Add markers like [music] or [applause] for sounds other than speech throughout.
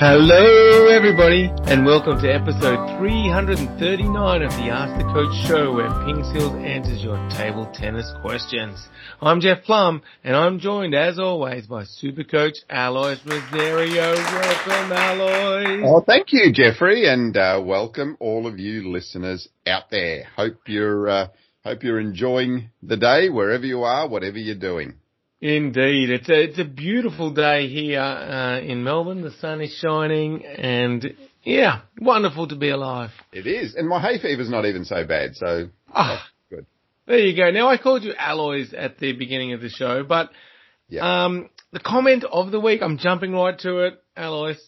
Hello, everybody, and welcome to episode 339 of the Ask the Coach show, where PingSkills answers your table tennis questions. I'm Jeff Plumb, and I'm joined, as always, by Super Coach Alois Rosario. Welcome, Alois. Oh, thank you, Jeffrey, and uh, welcome all of you listeners out there. Hope you're uh, hope you're enjoying the day wherever you are, whatever you're doing. Indeed, it's a it's a beautiful day here uh, in Melbourne. The sun is shining, and yeah, wonderful to be alive. It is, and my hay fever's not even so bad. So ah, good. There you go. Now I called you alloys at the beginning of the show, but yeah. um, the comment of the week, I'm jumping right to it. alloys.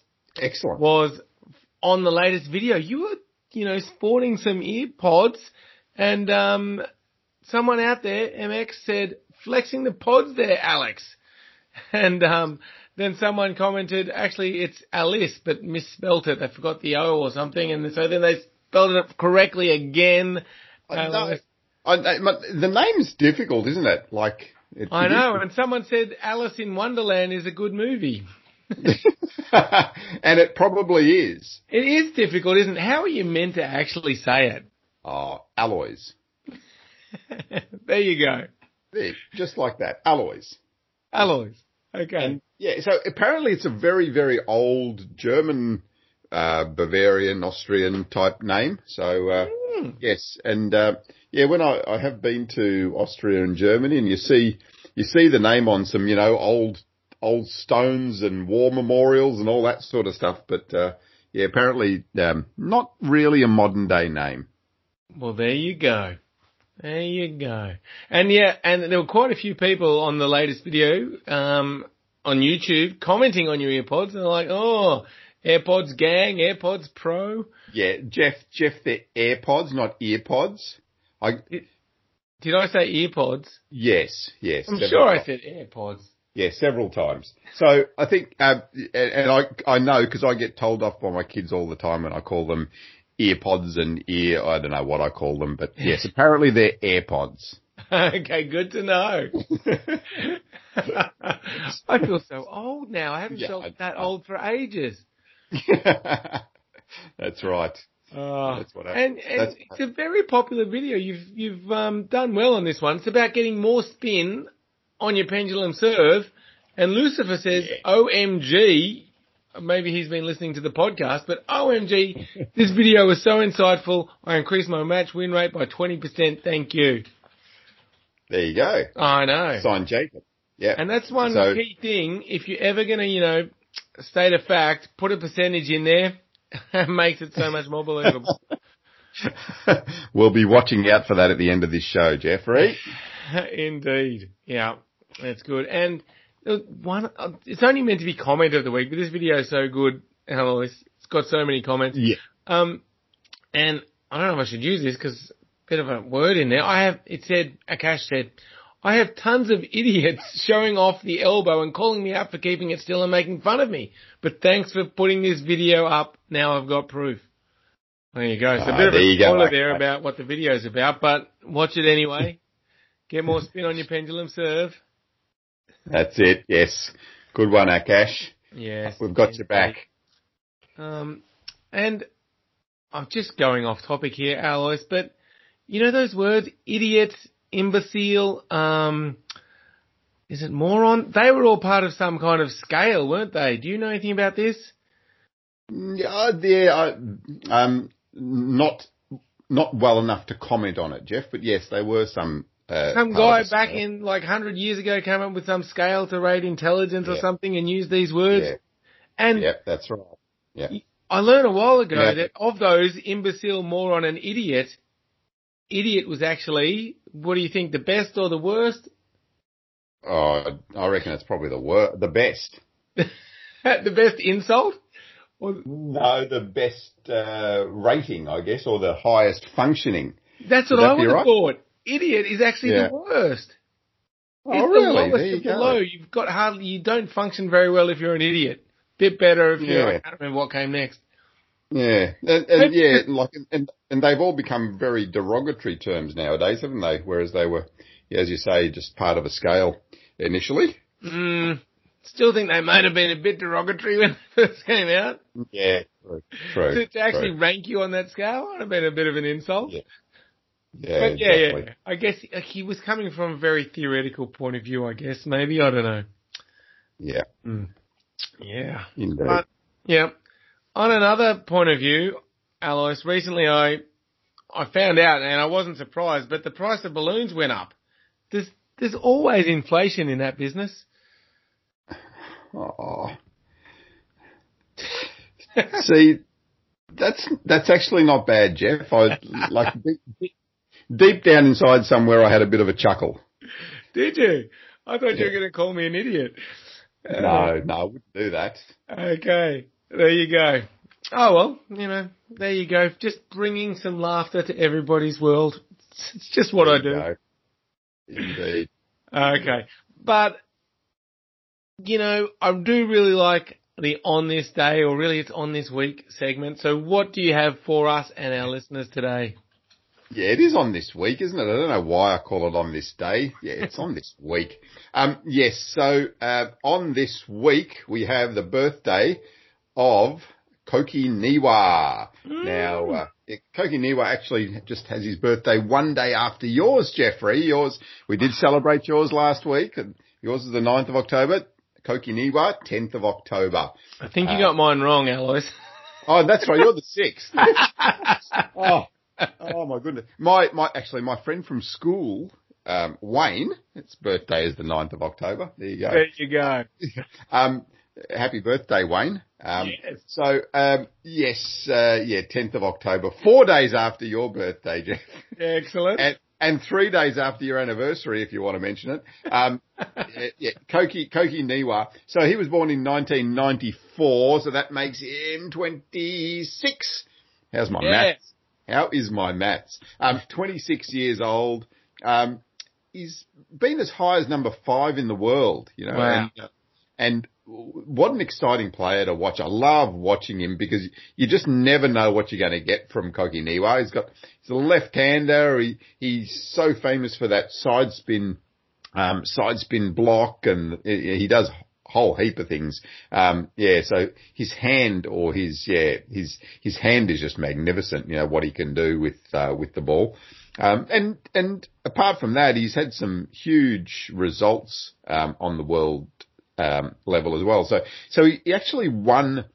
excellent, was on the latest video. You were, you know, sporting some ear pods, and um, someone out there, MX said flexing the pods there, Alex. [laughs] And um, then someone commented, actually, it's Alice, but misspelt it. They forgot the O or something, and so then they spelled it correctly again. I know. I, I, the name's difficult, isn't it? Like, it, I know. And someone said Alice in Wonderland is a good movie. [laughs] and it probably is. It is difficult, isn't it? How are you meant to actually say it? Oh, Alois. [laughs] there you go. There, just like that. Alloys. Alloys. Okay. And yeah, so apparently it's a very, very old German, uh, Bavarian, Austrian type name. So, uh, mm. yes. And, uh, yeah, when I, I have been to Austria and Germany and you see, you see the name on some, you know, old, old stones and war memorials and all that sort of stuff. But, uh, yeah, apparently, um, not really a modern day name. Well, there you go. There you go. And yeah, and there were quite a few people on the latest video, um, on YouTube commenting on your earpods and they're like, oh, AirPods gang, AirPods Pro. Yeah, Jeff, Jeff, they're AirPods, not earpods. I, did, did I say earpods? Yes, yes. I'm sure I said AirPods. Yeah, several times. So I think, um, and I I know because I get told off by my kids all the time when I call them earpods and ear, I don't know what I call them, but yes, apparently they're AirPods. [laughs] okay, good to know. [laughs] I feel so old now. I haven't yeah, felt that I, old for ages. [laughs] That's right. Uh, That's what I, and, and it's a very popular video. You've you've um, done well on this one. It's about getting more spin on your pendulum serve. And Lucifer says, yeah. "OMG, maybe he's been listening to the podcast, but OMG, this video was so insightful. I increased my match win rate by 20%. Thank you. There you go. I know. Sign Jacob. Yeah. And that's one so, key thing. If you're ever going to, you know, state a fact, put a percentage in there. [laughs] it makes it so much more believable. [laughs] we'll be watching out for that at the end of this show, Jeffrey. [laughs] Indeed. Yeah. That's good. And one, it's only meant to be comment of the week, but this video is so good. It's got so many comments. Yeah. Um, and I don't know if I should use this because a bit of a word in there. I have, it said, Akash said, I have tons of idiots [laughs] showing off the elbow and calling me out for keeping it still and making fun of me. But thanks for putting this video up. Now I've got proof. There you go. So a ah, bit of a spoiler there about what the video is about, but watch it anyway. [laughs] Get more spin on your pendulum serve. That's it. Yes. Good one, Akash. Yes. We've got your back. Um, and I'm just going off topic here, Alois, but you know those words, idiot, imbecile, um, is it moron? They were all part of some kind of scale, weren't they? Do you know anything about this? Yeah, yeah, um, not not well enough to comment on it, Jeff. But yes, they were some uh, some guy back in like hundred years ago came up with some scale to rate intelligence yeah. or something and used these words. Yeah. And yeah, that's right. Yeah. I learned a while ago yeah. that of those imbecile, moron, and idiot, idiot was actually what do you think the best or the worst? Oh, I reckon it's probably the worst, the best. [laughs] the best insult? Or... No, the best uh, rating, I guess, or the highest functioning. That's what I would have right? thought idiot is actually yeah. the worst. Oh, it's really? The there you go. Low. You've got hardly, you don't function very well if you're an idiot. Bit better if you're, I can't remember what came next. Yeah, and, and yeah, like, and, and they've all become very derogatory terms nowadays, haven't they? Whereas they were, as you say, just part of a scale initially. Mm, still think they might have been a bit derogatory when they first came out. Yeah, true. true to, to actually true. rank you on that scale would have been a bit of an insult. Yeah. Yeah, But yeah, yeah. I guess like, he was coming from a very theoretical point of view. I guess maybe I don't know. Yeah, hmm. Yeah. indeed. But yeah, on another point of view, Alois, recently I I found out and I wasn't surprised, but the price of balloons went up. There's there's always inflation in that business. Oh. See, that's that's actually not bad, Jeff. I like [laughs] deep down inside somewhere, I had a bit of a chuckle. Did you? I thought you were going to call me an idiot. No, uh, no, I wouldn't do that. Okay, there you go. Oh well, you know, there you go. Just bringing some laughter to everybody's world. It's just what I do. Go. Indeed. Okay. But, you know, I do really like the on this day, or really it's on this week segment. So what do you have for us and our listeners today? Yeah, it is on this week, isn't it? I don't know why I call it on this day. Yeah, it's on this [laughs] week. Um, yes, so uh, on this week we have the birthday of Koki Niwa. Now, uh, Koki Niwa actually just has his birthday one day after yours, Jeffrey. Yours, we did celebrate yours last week. and Yours is the 9th of October. Koki Niwa, 10th of October. I think you got mine wrong, Alois. Oh, that's right. You're the sixth. [laughs] [laughs] oh, oh my goodness. My, my, actually, my friend from school, um, Wayne, its birthday is the 9th of October. There you go. there you go. [laughs] Um, happy birthday, Wayne. Um, Yes. so, um, yes, uh, yeah, 10th of October, four days after your birthday, Jeff. Excellent. And, and three days after your anniversary, if you want to mention it. Um, [laughs] yeah, yeah, Koki, Koki Niwa. So he was born in 1994, so that makes him 26. How's my Yes. maths? How is my maths? Um, 26 years old. Um, he's been as high as number five in the world, you know, Wow. and, uh, and what an exciting player to watch. I love watching him because you just never know what you're going to get from Koki Niwa. He's got, he's a left-hander. He, he's so famous for that side spin, um, side spin block and he does whole heap of things. Um, yeah, so his hand or his, yeah, his, his hand is just magnificent, you know, what he can do with, uh, with the ball. Um, and, and apart from that, he's had some huge results, um, on the world, um, level as well. So, so he actually won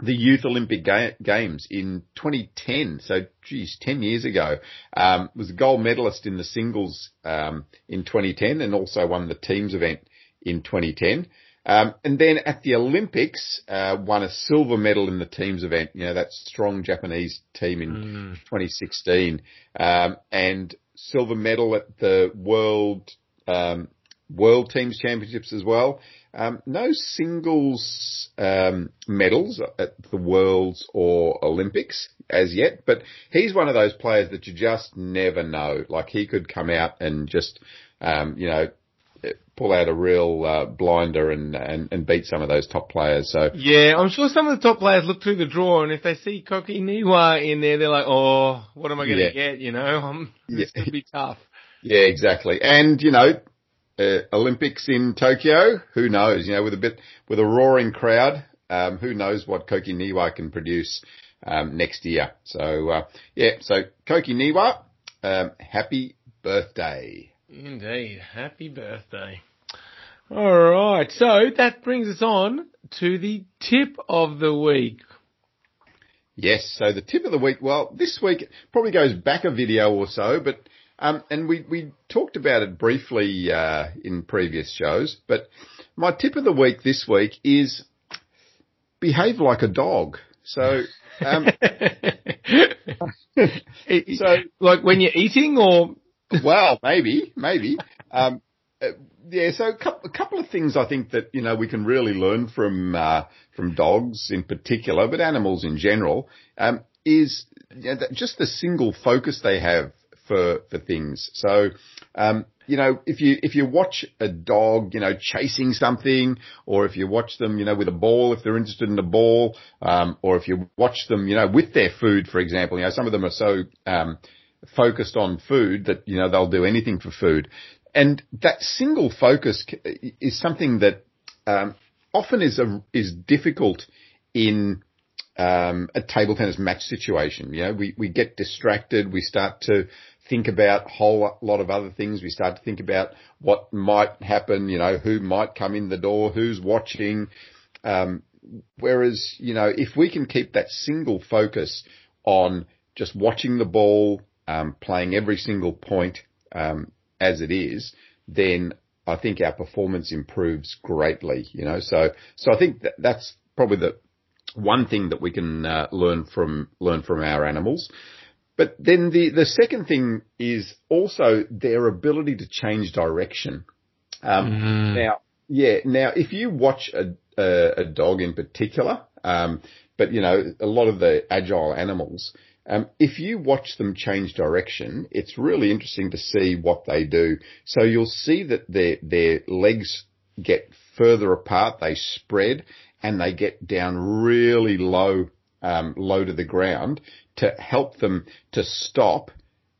the Youth Olympic Ga- Games in 2010. So, geez, 10 years ago. Um, was a gold medalist in the singles, um, in 2010 and also won the teams event in 2010. Um, and then at the Olympics, uh, won a silver medal in the teams event. You know, that strong Japanese team in 2016. Um, and silver medal at the world, um, world teams championships as well. Um, no singles um, medals at the Worlds or Olympics as yet, but he's one of those players that you just never know. Like he could come out and just, um, you know, pull out a real uh, blinder and, and and beat some of those top players. So Yeah, I'm sure some of the top players look through the draw, and if they see Koki Niwa in there, they're like, "Oh, what am I going to Yeah. get?" You know, um, this Yeah. could be tough. yeah, exactly. And you know, uh, Olympics in Tokyo, who knows? You know, with a bit with a roaring crowd, um, who knows what Koki Niwa can produce um, next year? So uh, yeah, so Koki Niwa, um, happy birthday. Indeed. Happy birthday. All right. So that brings us on to the tip of the week. Yes. So the tip of the week. Well, this week probably goes back a video or so, but um, and we we talked about it briefly uh, in previous shows. But my tip of the week this week is behave like a dog. So. Um, [laughs] so, like when you're eating, or well, maybe, maybe. Um, uh, yeah, so a couple, of things I think that you know we can really learn from uh, from dogs in particular, but animals in general, um, is you know, just the single focus they have for for things. So, um, you know, if you if you watch a dog, you know, chasing something, or if you watch them, you know, with a ball, if they're interested in the ball, um, or if you watch them, you know, with their food, for example, you know, some of them are so um, focused on food that you know they'll do anything for food, and that single focus is something that um, often is a, is difficult in um, a table tennis match situation. You know, we, we get distracted. We start to think about a whole lot of other things. We start to think about what might happen, you know, who might come in the door, who's watching. Um, whereas, you know, if we can keep that single focus on just watching the ball, um, playing every single point, um, as it is, then I think our performance improves greatly, you know, so, so I think that that's probably the one thing that we can uh, learn from, learn from our animals. But then the, the second thing is also their ability to change direction. Um, mm. Now, yeah, now if you watch a, a, a dog in particular, um, but you know, a lot of the agile animals, um, if you watch them change direction, it's really interesting to see what they do. So you'll see that their, their legs get further apart, they spread, and they get down really low um, low to the ground to help them to stop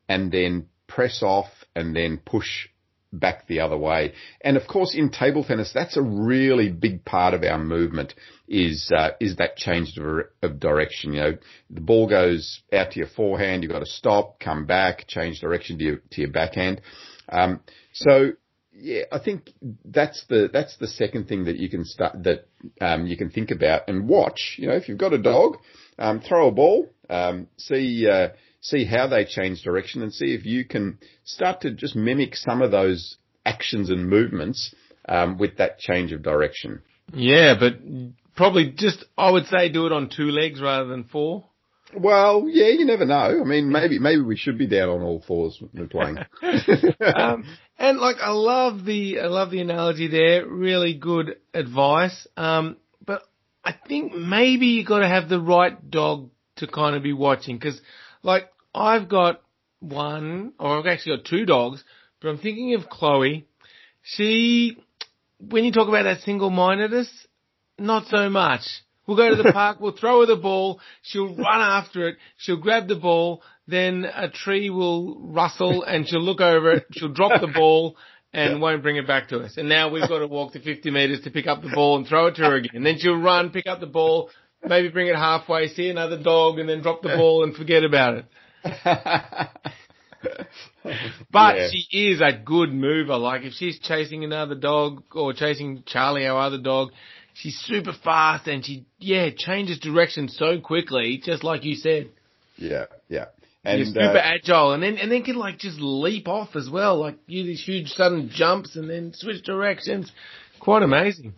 and then press off and then push back the other way. And of course, in table tennis, that's a really big part of our movement is uh, is that change of, direction. You know, the ball goes out to your forehand, you've got to stop, come back, change direction to your to your backhand. Um, so yeah, I think that's the that's the second thing that you can start that um, you can think about and watch. You know, if you've got a dog, um, throw a ball, um, see uh, see how they change direction, and see if you can start to just mimic some of those actions and movements um, with that change of direction. Yeah, but probably just I would say do it on two legs rather than four. Well, yeah, you never know. I mean, maybe maybe we should be down on all fours when we're playing. [laughs] um, and like, I love the I love the analogy there. Really good advice. Um, but I think maybe you got to have the right dog to kind of be watching because, like, I've got one, or I've actually got two dogs, but I'm thinking of Chloe. She, when you talk about that single-mindedness, not so much. We'll go to the [laughs] park, we'll throw her the ball, she'll run after it, she'll grab the ball, then a tree will rustle and she'll look over it, she'll drop the ball and won't bring it back to us. And now we've got to walk the 50 metres to pick up the ball and throw it to her again. And then she'll run, pick up the ball, maybe bring it halfway, see another dog and then drop the ball and forget about it. [laughs] but yeah. she is a good mover. Like if she's chasing another dog or chasing Charlie, our other dog, she's super fast and she, yeah, changes direction so quickly, just like you said. Yeah, yeah. And You're super uh, agile and then, and then can like just leap off as well, like do these huge sudden jumps and then switch directions. Quite amazing.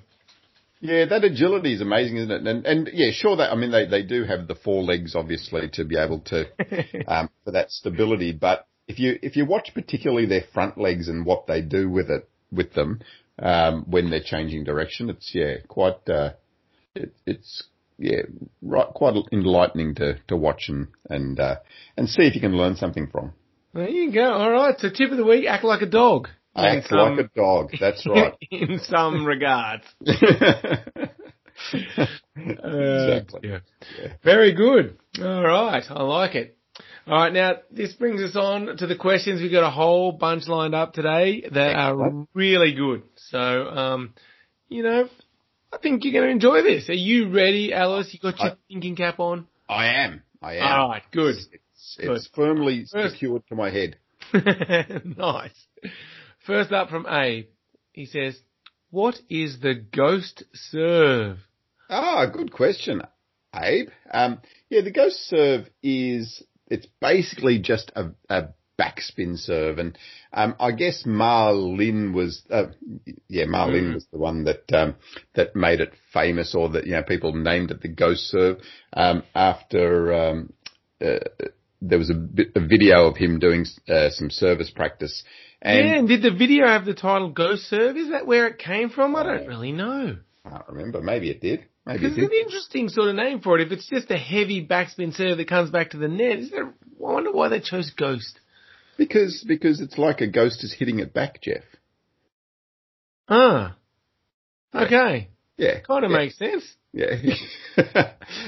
Yeah, that agility is amazing, isn't it? And, and yeah, sure that, I mean, they, they do have the four legs, obviously, to be able to, [laughs] um, for that stability. But if you, if you watch particularly their front legs and what they do with it, with them, um, when they're changing direction. It's yeah, quite uh, it, it's yeah, right, quite enlightening to to watch and and uh, and see if you can learn something from. There you go. All right. So tip of the week: act like a dog. Act some, like a dog. That's right. [laughs] in some regards. [laughs] exactly. Uh, yeah. Very good. All right. I like it. All right, now this brings us on to the questions. We've got a whole bunch lined up today that are really good. So, um, you know, I think you're going to enjoy this. Are you ready, Alice? You got your I, thinking cap on? I am. I am. All right, good. It's, it's, firmly First, secured to my head. [laughs] nice. First up from Abe, he says, "What is the ghost serve?" Ah, good question, Abe. Um, yeah, the ghost serve is it's basically just a, a backspin serve. And um, I guess Ma Lin was, uh, yeah, Ma Lin mm. was the one that um, that made it famous, or that you know people named it the Ghost Serve um, after um, uh, there was a, bit, a video of him doing uh, some service practice. And yeah, and did the video have the title Ghost Serve? Is that where it came from? I don't really know. I can't remember. Maybe it did. Maybe because it's an interesting sort of name for it. If it's just a heavy backspin serve that comes back to the net, is there? I wonder why they chose Ghost. Because because it's like a ghost is hitting it back, Jeff. Ah. Okay. Yeah. Kind of yeah. makes sense. Yeah. [laughs]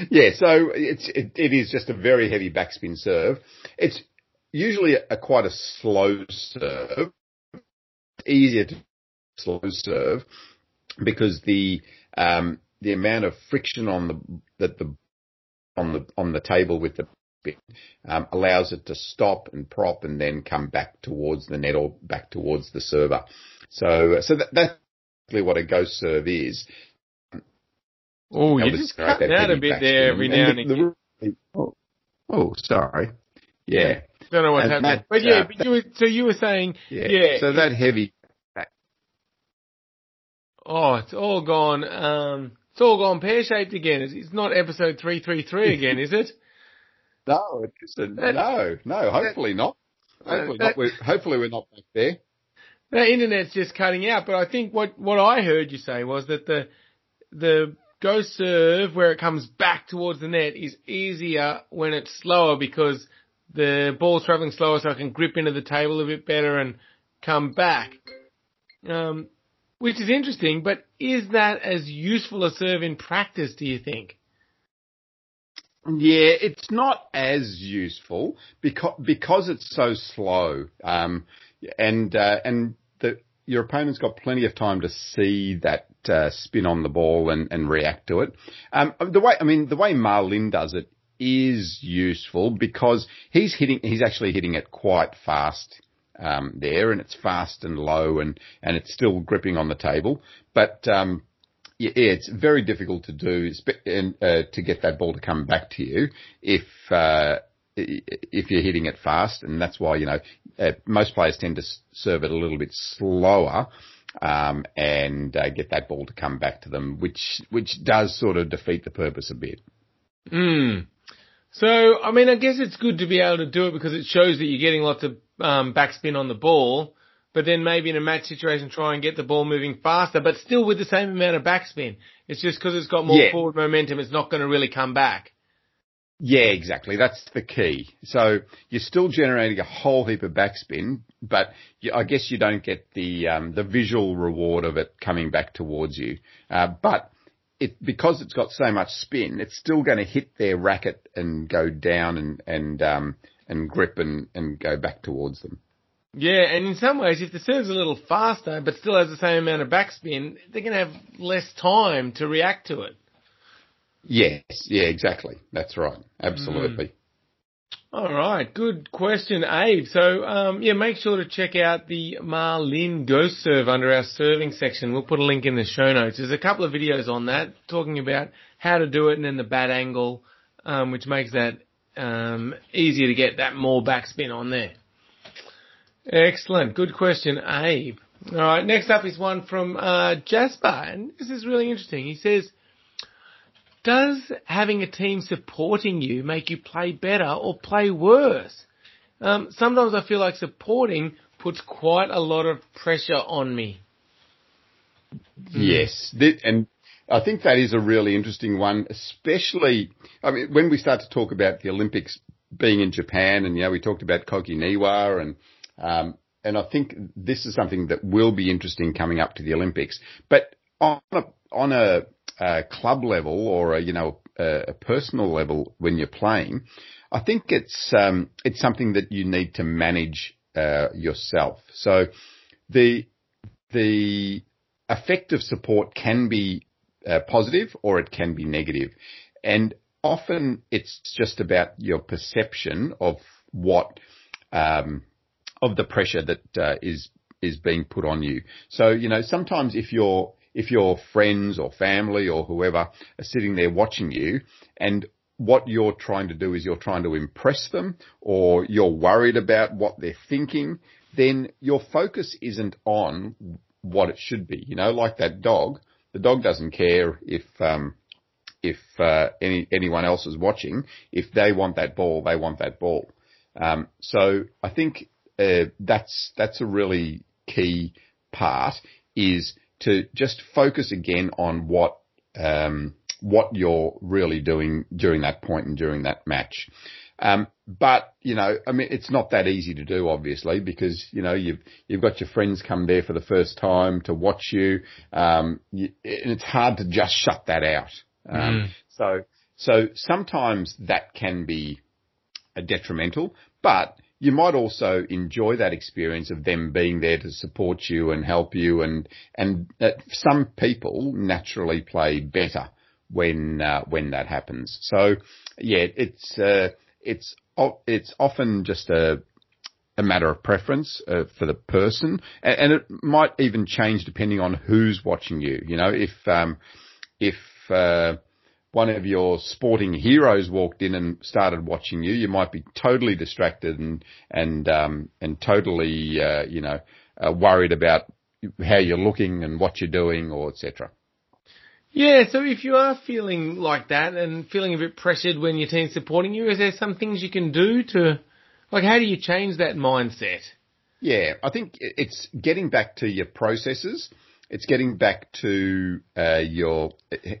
yeah. So it's it, it is just a very heavy backspin serve. It's usually a, a quite a slow serve. Easier to slow serve because the um, the amount of friction on the that the on the on the table with the bit um, allows it to stop and prop and then come back towards the net or back towards the server. So so that, that's basically what a ghost serve is. Oh, you just cut out a bit there every now and, again. The, oh, oh, sorry. Yeah. Don't know what's happening. That, but yeah, uh, but you were, so you were saying, yeah. yeah. So that heavy. Oh, it's all gone. Um, it's all gone pear shaped again. It's, it's not episode three three three [laughs] again, is it? No, it isn't. no, no. Hopefully not. Hopefully that, not. We're, hopefully we're not back there. The internet's just cutting out. But I think what what I heard you say was that the the ghost serve where it comes back towards the net is easier when it's slower because the ball's traveling slower, so I can grip into the table a bit better and come back. Um, which is interesting, but is that as useful a serve in practice, do you think? Yeah, it's not as useful because because it's so slow, um, and uh, and the, your opponent's got plenty of time to see that uh, spin on the ball and, and react to it. Um, the way I mean, the way Ma Lin does it is useful because he's hitting, he's actually hitting it quite fast. Um, there and it's fast and low and, and it's still gripping on the table. But, um, yeah, it's very difficult to do and, uh, to get that ball to come back to you if, uh, if you're hitting it fast, and that's why you know uh, most players tend to serve it a little bit slower um, and uh, get that ball to come back to them, which which does sort of defeat the purpose a bit. Hmm. So, I mean, I guess it's good to be able to do it because it shows that you're getting lots of um, backspin on the ball but then maybe in a match situation try and get the ball moving faster, but still with the same amount of backspin. It's just because it's got more yeah. forward momentum, it's not going to really come back. Yeah, exactly. That's the key. So you're still generating a whole heap of backspin, but you, I guess you don't get the um, the visual reward of it coming back towards you. Uh, but it because it's got so much spin, it's still going to hit their racket and go down and and um, and grip and and go back towards them. Yeah, and in some ways, if the serve's a little faster but still has the same amount of backspin, they're going to have less time to react to it. Yes, yeah, exactly. That's right. Absolutely. Mm. All right, good question, Abe. So, um, yeah, make sure to check out the Ma Lin Ghost Serve under our serving section. We'll put a link in the show notes. There's a couple of videos on that talking about how to do it and then the bat angle, um, which makes that um, easier to get that more backspin on there. Excellent. Good question, Abe. All right. Next up is one from uh, Jasper, and this is really interesting. He says, "Does having a team supporting you make you play better or play worse? Um, sometimes I feel like supporting puts quite a lot of pressure on me." Yes, and I think that is a really interesting one, especially. I mean, when we start to talk about the Olympics being in Japan, and you know, we talked about Koki Niwa and um, and I think this is something that will be interesting coming up to the Olympics. But on a, on a, club level or a, you know, a, a, personal level when you're playing, I think it's, um, it's something that you need to manage, uh, yourself. So the, the effective support can be uh, positive or it can be negative. And often it's just about your perception of what, um, of the pressure that uh, is is being put on you. So you know sometimes if your if your friends or family or whoever are sitting there watching you and what you're trying to do is you're trying to impress them or you're worried about what they're thinking, then your focus isn't on what it should be. You know, like that dog, the dog doesn't care if, um, if, uh, any, anyone else is watching. If they want that ball, they want that ball. Um, so I think uh, that's that's a really key part is to just focus again on what um, what you're really doing during that point and during that match. Um, but you know, I mean, it's not that easy to do, obviously, because you know you've you've got your friends come there for the first time to watch you, um, you and it's hard to just shut that out. Um, mm. So so sometimes that can be detrimental, but you might also enjoy that experience of them being there to support you and help you and, and uh, some people naturally play better when, uh, when that happens. So yeah, it's, uh, it's, it's often just a, a matter of preference uh, for the person, and, and, it might even change depending on who's watching you. You know, if um, if uh, one of your sporting heroes walked in and started watching you, you might be totally distracted and and um, and totally uh, you know uh, worried about how you're looking and what you're doing or etc. Yeah, so if you are feeling like that and feeling a bit pressured when your team's supporting you, is there some things you can do to, like, how do you change that mindset? Yeah, I think it's getting back to your processes it's getting back to uh, your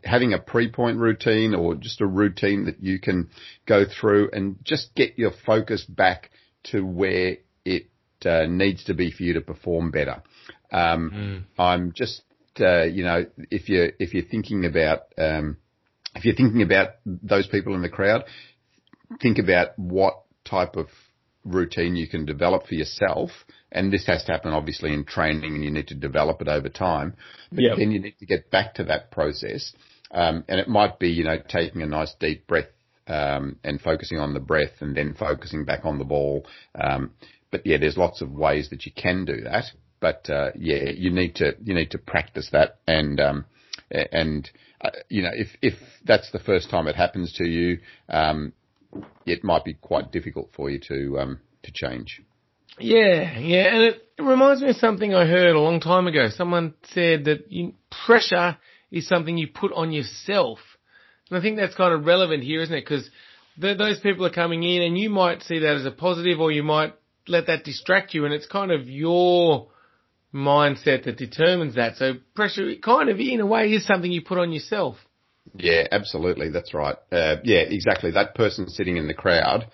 having a pre-point routine or just a routine that you can go through and just get your focus back to where it uh, needs to be for you to perform better. Um, mm. I'm just uh, you know if you if you're thinking about um, if you're thinking about those people in the crowd, think about what type of routine you can develop for yourself. And this has to happen obviously in training and you need to develop it over time. But yep. then you need to get back to that process. Um, and it might be, you know, taking a nice deep breath, um, and focusing on the breath and then focusing back on the ball. Um, but yeah, there's lots of ways that you can do that. But, uh, yeah, you need to, you need to practice that and, um, and, uh, you know, if, if that's the first time it happens to you, um, it might be quite difficult for you to um, to change. Yeah, yeah, and it, it, reminds me of something I heard a long time ago. Someone said that you, pressure is something you put on yourself, and I think that's kind of relevant here, isn't it? Because those people are coming in, and you might see that as a positive, or you might let that distract you, and it's kind of your mindset that determines that. So pressure, kind of in a way, is something you put on yourself. Yeah, absolutely. That's right. Uh, yeah, exactly. That person sitting in the crowd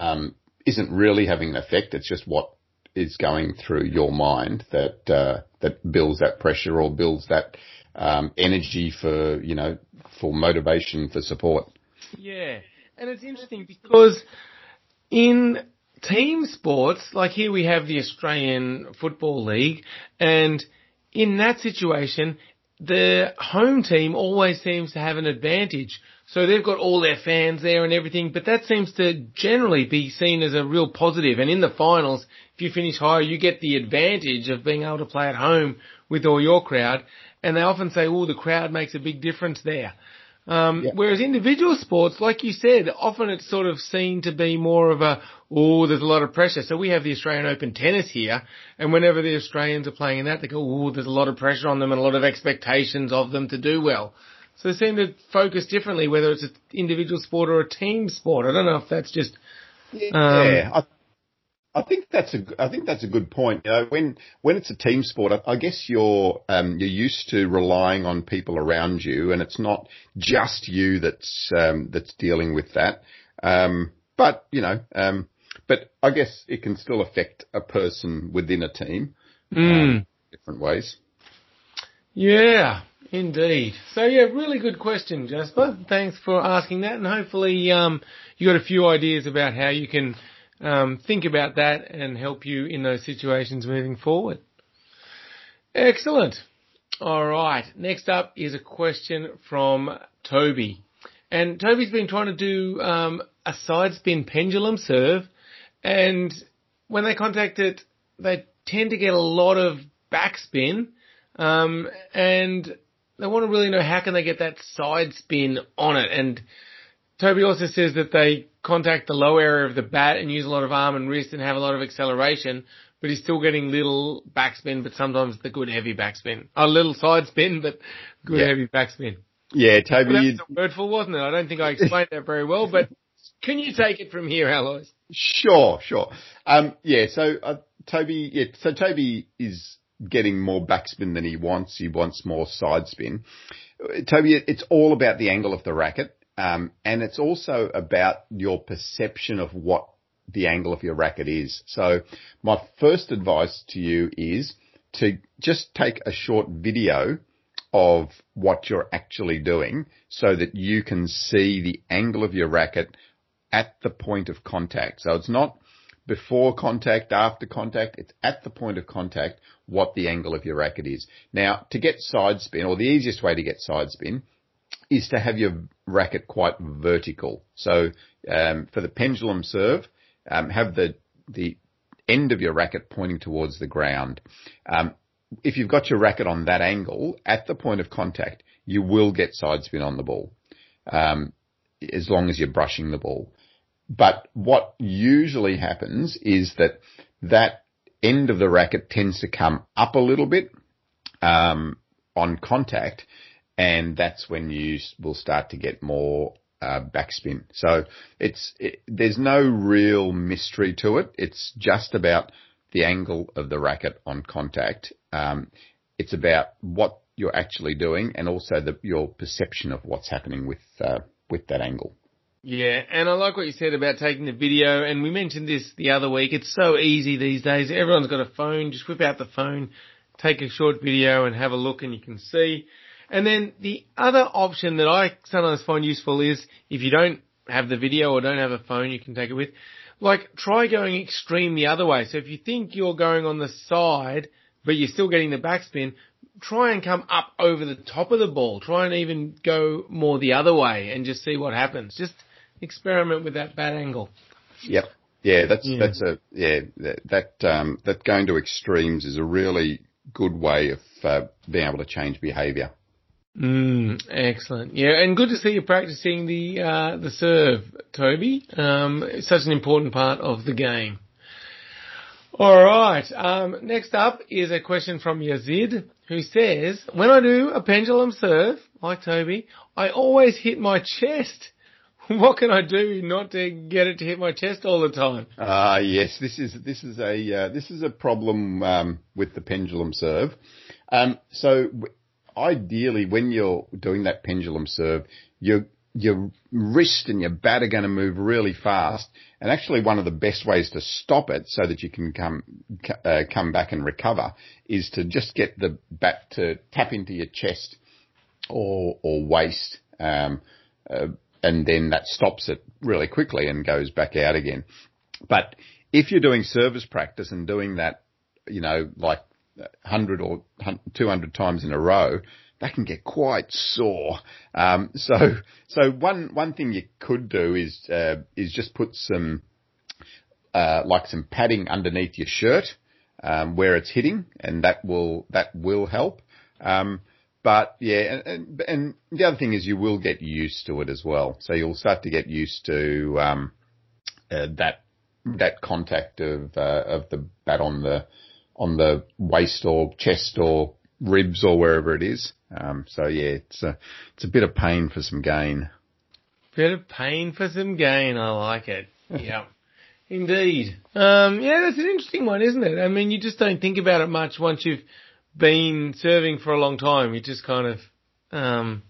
um, isn't really having an effect. It's just what is going through your mind that uh, that builds that pressure or builds that um, energy for you know for motivation for support. Yeah, and it's interesting because in team sports, like here we have the Australian Football League, and in that situation, the home team always seems to have an advantage. So they've got all their fans there and everything, but that seems to generally be seen as a real positive. And in the finals, if you finish higher, you get the advantage of being able to play at home with all your crowd. And they often say, oh, the crowd makes a big difference there. Um, yeah. Whereas individual sports, like you said, often it's sort of seen to be more of a, oh, there's a lot of pressure. So we have the Australian Open tennis here, and whenever the Australians are playing in that, they go, oh, there's a lot of pressure on them and a lot of expectations of them to do well. So they seem to focus differently, whether it's an individual sport or a team sport. I don't know if that's just. Yeah, um, I I think that's a I think that's a good point. You know, when when it's a team sport, I, I guess you're um, you're used to relying on people around you, and it's not just you that's um, that's dealing with that. Um, but you know, um, but I guess it can still affect a person within a team, mm. different ways. Yeah, indeed. So yeah, really good question, Jasper. Thanks for asking that, and hopefully um, you got a few ideas about how you can um, think about that and help you in those situations moving forward. Excellent. All right. Next up is a question from Toby. And Toby's been trying to do um, a side spin pendulum serve, and when they contact it, they tend to get a lot of backspin, um, and they want to really know how can they get that side spin on it. And Toby also says that they contact the low area of the bat and use a lot of arm and wrist and have a lot of acceleration, but he's still getting little backspin, but sometimes the good heavy backspin. A little side spin, but good yeah. heavy backspin. Yeah, Toby. Well, that was wordful, wasn't it? I don't think I explained that very well, but can you take it from here, Alois? Sure, sure. Um, yeah, so uh, Toby, yeah, so Toby is getting more backspin than he wants. He wants more side spin. Toby, it's all about the angle of the racket. Um, and it's also about your perception of what the angle of your racket is. So my first advice to you is to just take a short video of what you're actually doing so that you can see the angle of your racket at the point of contact. So it's not before contact, after contact. It's at the point of contact what the angle of your racket is. Now, to get side spin, or the easiest way to get side spin, is to have your racket quite vertical. So um, for the pendulum serve, um, have the the end of your racket pointing towards the ground. Um, if you've got your racket on that angle at the point of contact, you will get side spin on the ball, um, as long as you're brushing the ball. But what usually happens is that that end of the racket tends to come up a little bit um, on contact, and that's when you will start to get more uh, backspin. So it's it, there's no real mystery to it. It's just about the angle of the racket on contact. Um, it's about what you're actually doing and also the, your perception of what's happening with uh, with that angle. Yeah, and I like what you said about taking the video, and we mentioned this the other week. It's so easy these days. Everyone's got a phone. Just whip out the phone, take a short video and have a look and you can see. And then the other option that I sometimes find useful is if you don't have the video or don't have a phone you can take it with, like try going extreme the other way. So if you think you're going on the side, but you're still getting the backspin, try and come up over the top of the ball. Try and even go more the other way and just see what happens. Just experiment with that bat angle. Yep. Yeah, that's yeah. that's a yeah that that, um, that going to extremes is a really good way of uh, being able to change behaviour. Mm, excellent. Yeah, and good to see you practicing the uh, the serve, Toby. Um, it's such an important part of the game. All right. Um, next up is a question from Yazid, who says, "When I do a pendulum serve, like Toby, I always hit my chest. [laughs] What can I do not to get it to hit my chest all the time?" Ah, uh, yes. This is this is a uh, this is a problem um, with the pendulum serve. Um, so ideally when you're doing that pendulum serve, your your wrist and your bat are going to move really fast. And actually, one of the best ways to stop it so that you can come uh, come back and recover is to just get the bat to tap into your chest or or waist, um, uh, and then that stops it really quickly and goes back out again. But if you're doing service practice and doing that, you know, like 100 or 200 times in a row, that can get quite sore. Um, so, so one, one thing you could do is, uh, is just put some, uh, like some padding underneath your shirt, um, where it's hitting and that will, that will help. Um, but yeah, and, and, the other thing is you will get used to it as well. So you'll start to get used to, um, uh, that, that contact of, uh, of the bat on the, on the waist or chest or ribs or wherever it is. Um, so yeah, it's a, it's a bit of pain for some gain. Bit of pain for some gain. I like it. yeah. [laughs] Indeed. Um, yeah, that's an interesting one, isn't it? I mean, you just don't think about it much once you've been serving for a long time. You just kind of, um,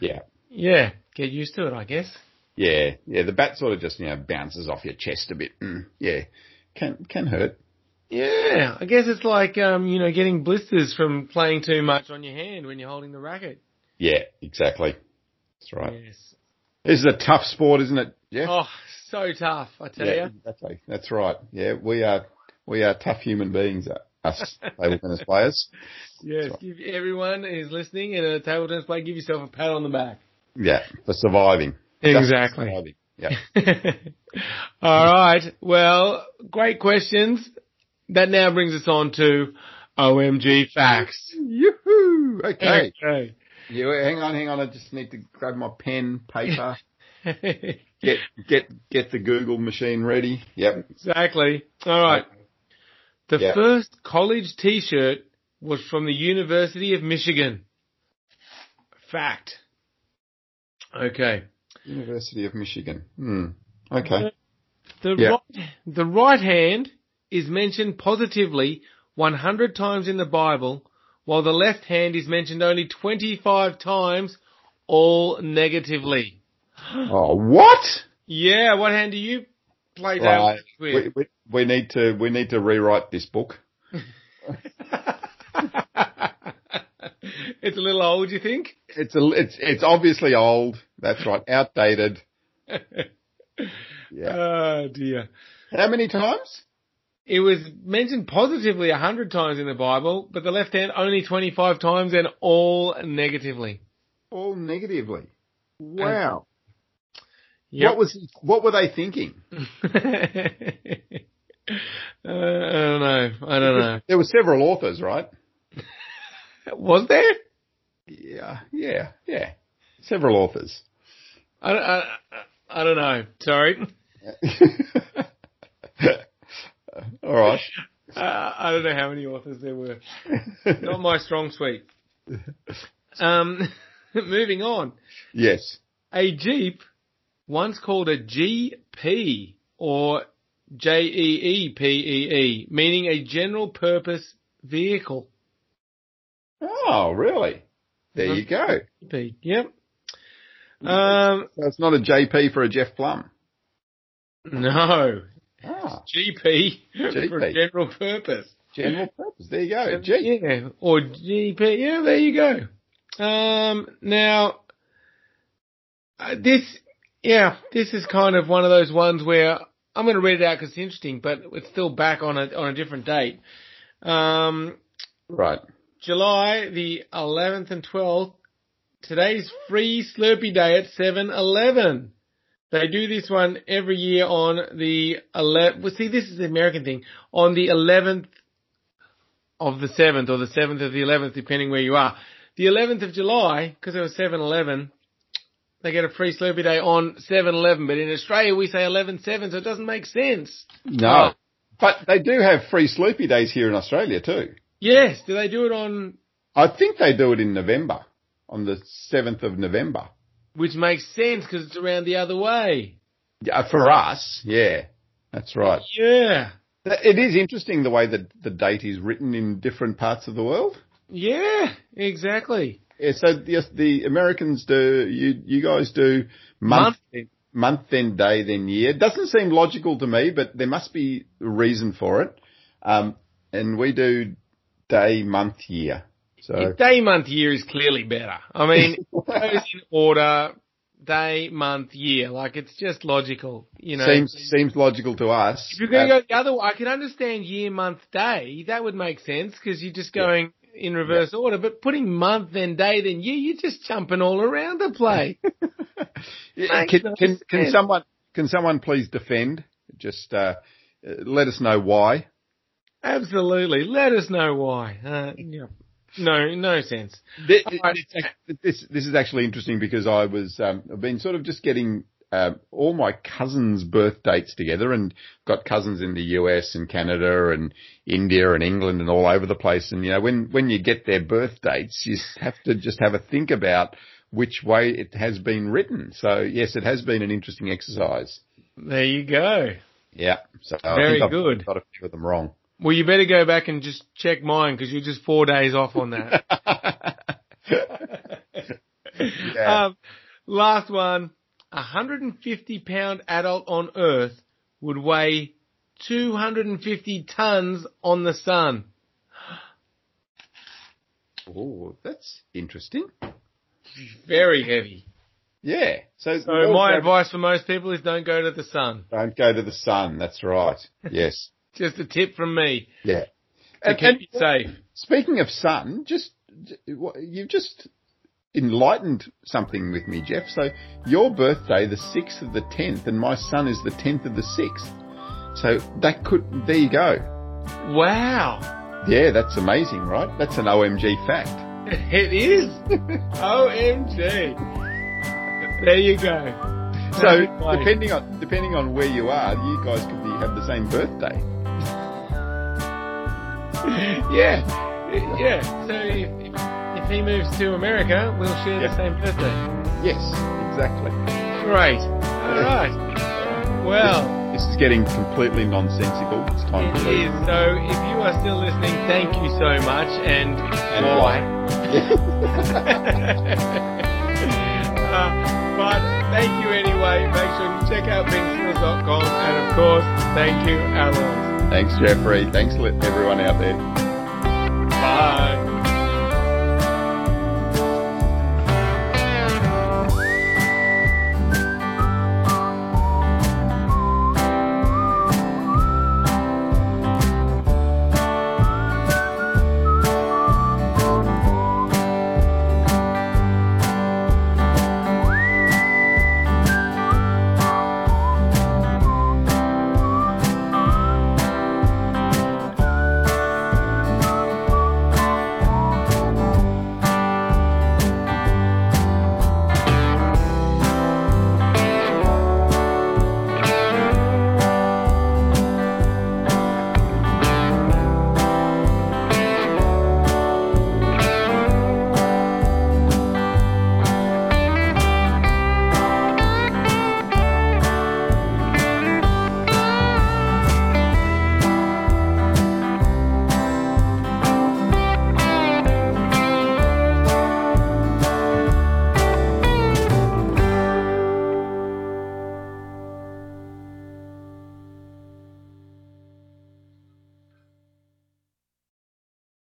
yeah, yeah, get used to it, I guess. Yeah, yeah. The bat sort of just you know bounces off your chest a bit. Mm, yeah, can can hurt. Yeah, I guess it's like um, you know getting blisters from playing too much on your hand when you're holding the racket. Yeah, exactly. That's right. Yes. This is a tough sport, isn't it? Yeah. Oh, so tough, I tell yeah, you. Exactly. That's right. Yeah, we are we are tough human beings, uh, us [laughs] table tennis players. Yes, right. give everyone who's listening in a table tennis play, give yourself a pat on the back. Yeah, for surviving. Exactly. Surviving. Yeah. [laughs] All right. Well, great questions. That now brings us on to OMG facts. Yoo-hoo! Okay. okay. Yeah, hang on, hang on. I just need to grab my pen, paper. [laughs] get get get the Google machine ready. Yep. Exactly. All right. The yep. first college T-shirt was from the University of Michigan. Fact. Okay. University of Michigan. Hmm. Okay. The, the yep. right the right hand is mentioned positively 100 times in the Bible, while the left hand is mentioned only 25 times, all negatively. [gasps] Oh, what? Yeah, what hand do you play down with? We, we, we, need to we need to rewrite this book. [laughs] it's a little old, you think? It's a it's it's obviously old. That's right, outdated. [laughs] Yeah. Oh dear. How many times? It was mentioned positively a hundred times in the Bible, but the left hand only 25 times and all negatively. All negatively. Wow. Yep. What was what were they thinking? [laughs] uh, I don't know. I don't know. There were several authors, right? [laughs] Was there? Yeah, yeah, yeah. Several authors. I, I, I don't know. Sorry. [laughs] All right. [laughs] Uh, I don't know how many authors there were. [laughs] Not my strong suite. Um, [laughs] moving on. yes. A Jeep, once called a GP or J-E-E-P-E-E, meaning a general purpose vehicle. Oh, really? There you go. GP, Yep. Um, So it's not a JP for a Jeff Plumb. no. Ah, GP, [laughs] for general purpose. general purpose. There you go. Gee. Yeah, or GP. Yeah, there you go. Um, now, uh, this, yeah, this is kind of one of those ones where I'm going to read it out because it's interesting, but it's still back on a on a different date. Um, Right. July the 11th and 12th. Today's free Slurpee Day at 7-Eleven. They do this one every year on the 11th. Well, see, this is the American thing. On the 11th of the 7th or the 7th of the 11th, depending where you are. The 11th of July, because it was 7-Eleven, they get a free Slurpee Day on 7-Eleven. But in Australia, we say 11-7, so it doesn't make sense. No. Uh, but they do have free Slurpee Days here in Australia too. Yes, do they do it on, I think they do it in November, on the 7th of November. Which makes sense because it's around the other way. Yeah, for us, yeah. That's right. Yeah. It is interesting the way that the date is written in different parts of the world. Yeah, exactly. Yeah, so yes, the Americans do, you, you guys do month, Month. month, then day, then year. Doesn't seem logical to me, but there must be a reason for it. Um, and we do day, month, year. So, Day, month, year is clearly better. I mean, [laughs] goes in order, day, month, year. Like it's just logical, you know. seems, seems logical to us. if you're going to go the other way, I can understand year, month, day. That would make sense because you're just going in reverse order. But putting month, then day, then year, you're just jumping all around the place. [laughs] Can, no can, can someone can someone please defend? Just uh, uh, let us know why. Absolutely. Let us know why. Uh, yeah. No, no sense. This, this this is actually interesting because I was um, I've been sort of just getting um, all my cousins' birth dates together, and got cousins in the US and Canada and India and England and all over the place. And you know, when when you get their birth dates, you have to just have a think about which way it has been written. So yes, it has been an interesting exercise. There you go. Yeah. So I Very think I've good. Got a few of them wrong. Well, you better go back and just check mine because you're just four days off on that. [laughs] Yeah. um, last one. A 150 pound adult on Earth would weigh 250 tons on the sun. oh, that's interesting. Very heavy. Yeah. So, So my advice for most people is don't go to the sun. don't go to the sun. That's right. Yes. Just a tip from me Yeah. to And, keep and you safe. speaking of sun, just you've just enlightened something with me, Jeff. So your birthday, the sixth of the tenth, and my son is the tenth of the sixth. So that could there you go. Wow. Yeah, that's amazing, right? That's an OMG fact. [laughs] It is. [laughs] OMG. There you go. So depending on depending on where you are, you guys could be, have the same birthday. [laughs] yeah, yeah. So if, if, if he moves to America, we'll share Yeah. the same birthday. Yes, exactly. Great. All right. Well, This is getting completely nonsensical. It's time it to leave. is. So if you are still listening, thank you so much, and And why? [laughs] uh, but thank you anyway. Make sure you check out pingskills.com, and of course, thank you, Alan. Thanks, Jeffrey. Thanks, everyone out there. Bye.